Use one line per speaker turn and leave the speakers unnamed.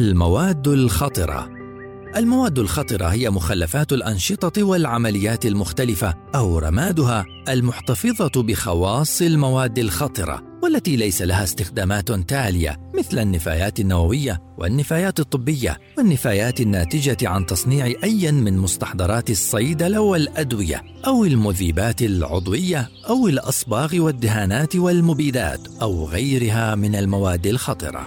المواد الخطرة. المواد الخطرة هي مخلفات الأنشطة والعمليات المختلفة أو رمادها المحتفظة بخواص المواد الخطرة والتي ليس لها استخدامات تالية مثل النفايات النووية والنفايات الطبية والنفايات الناتجة عن تصنيع أي من مستحضرات الصيدله والادويه أو المذيبات العضوية أو الأصباغ والدهانات والمبيدات أو غيرها من المواد الخطرة.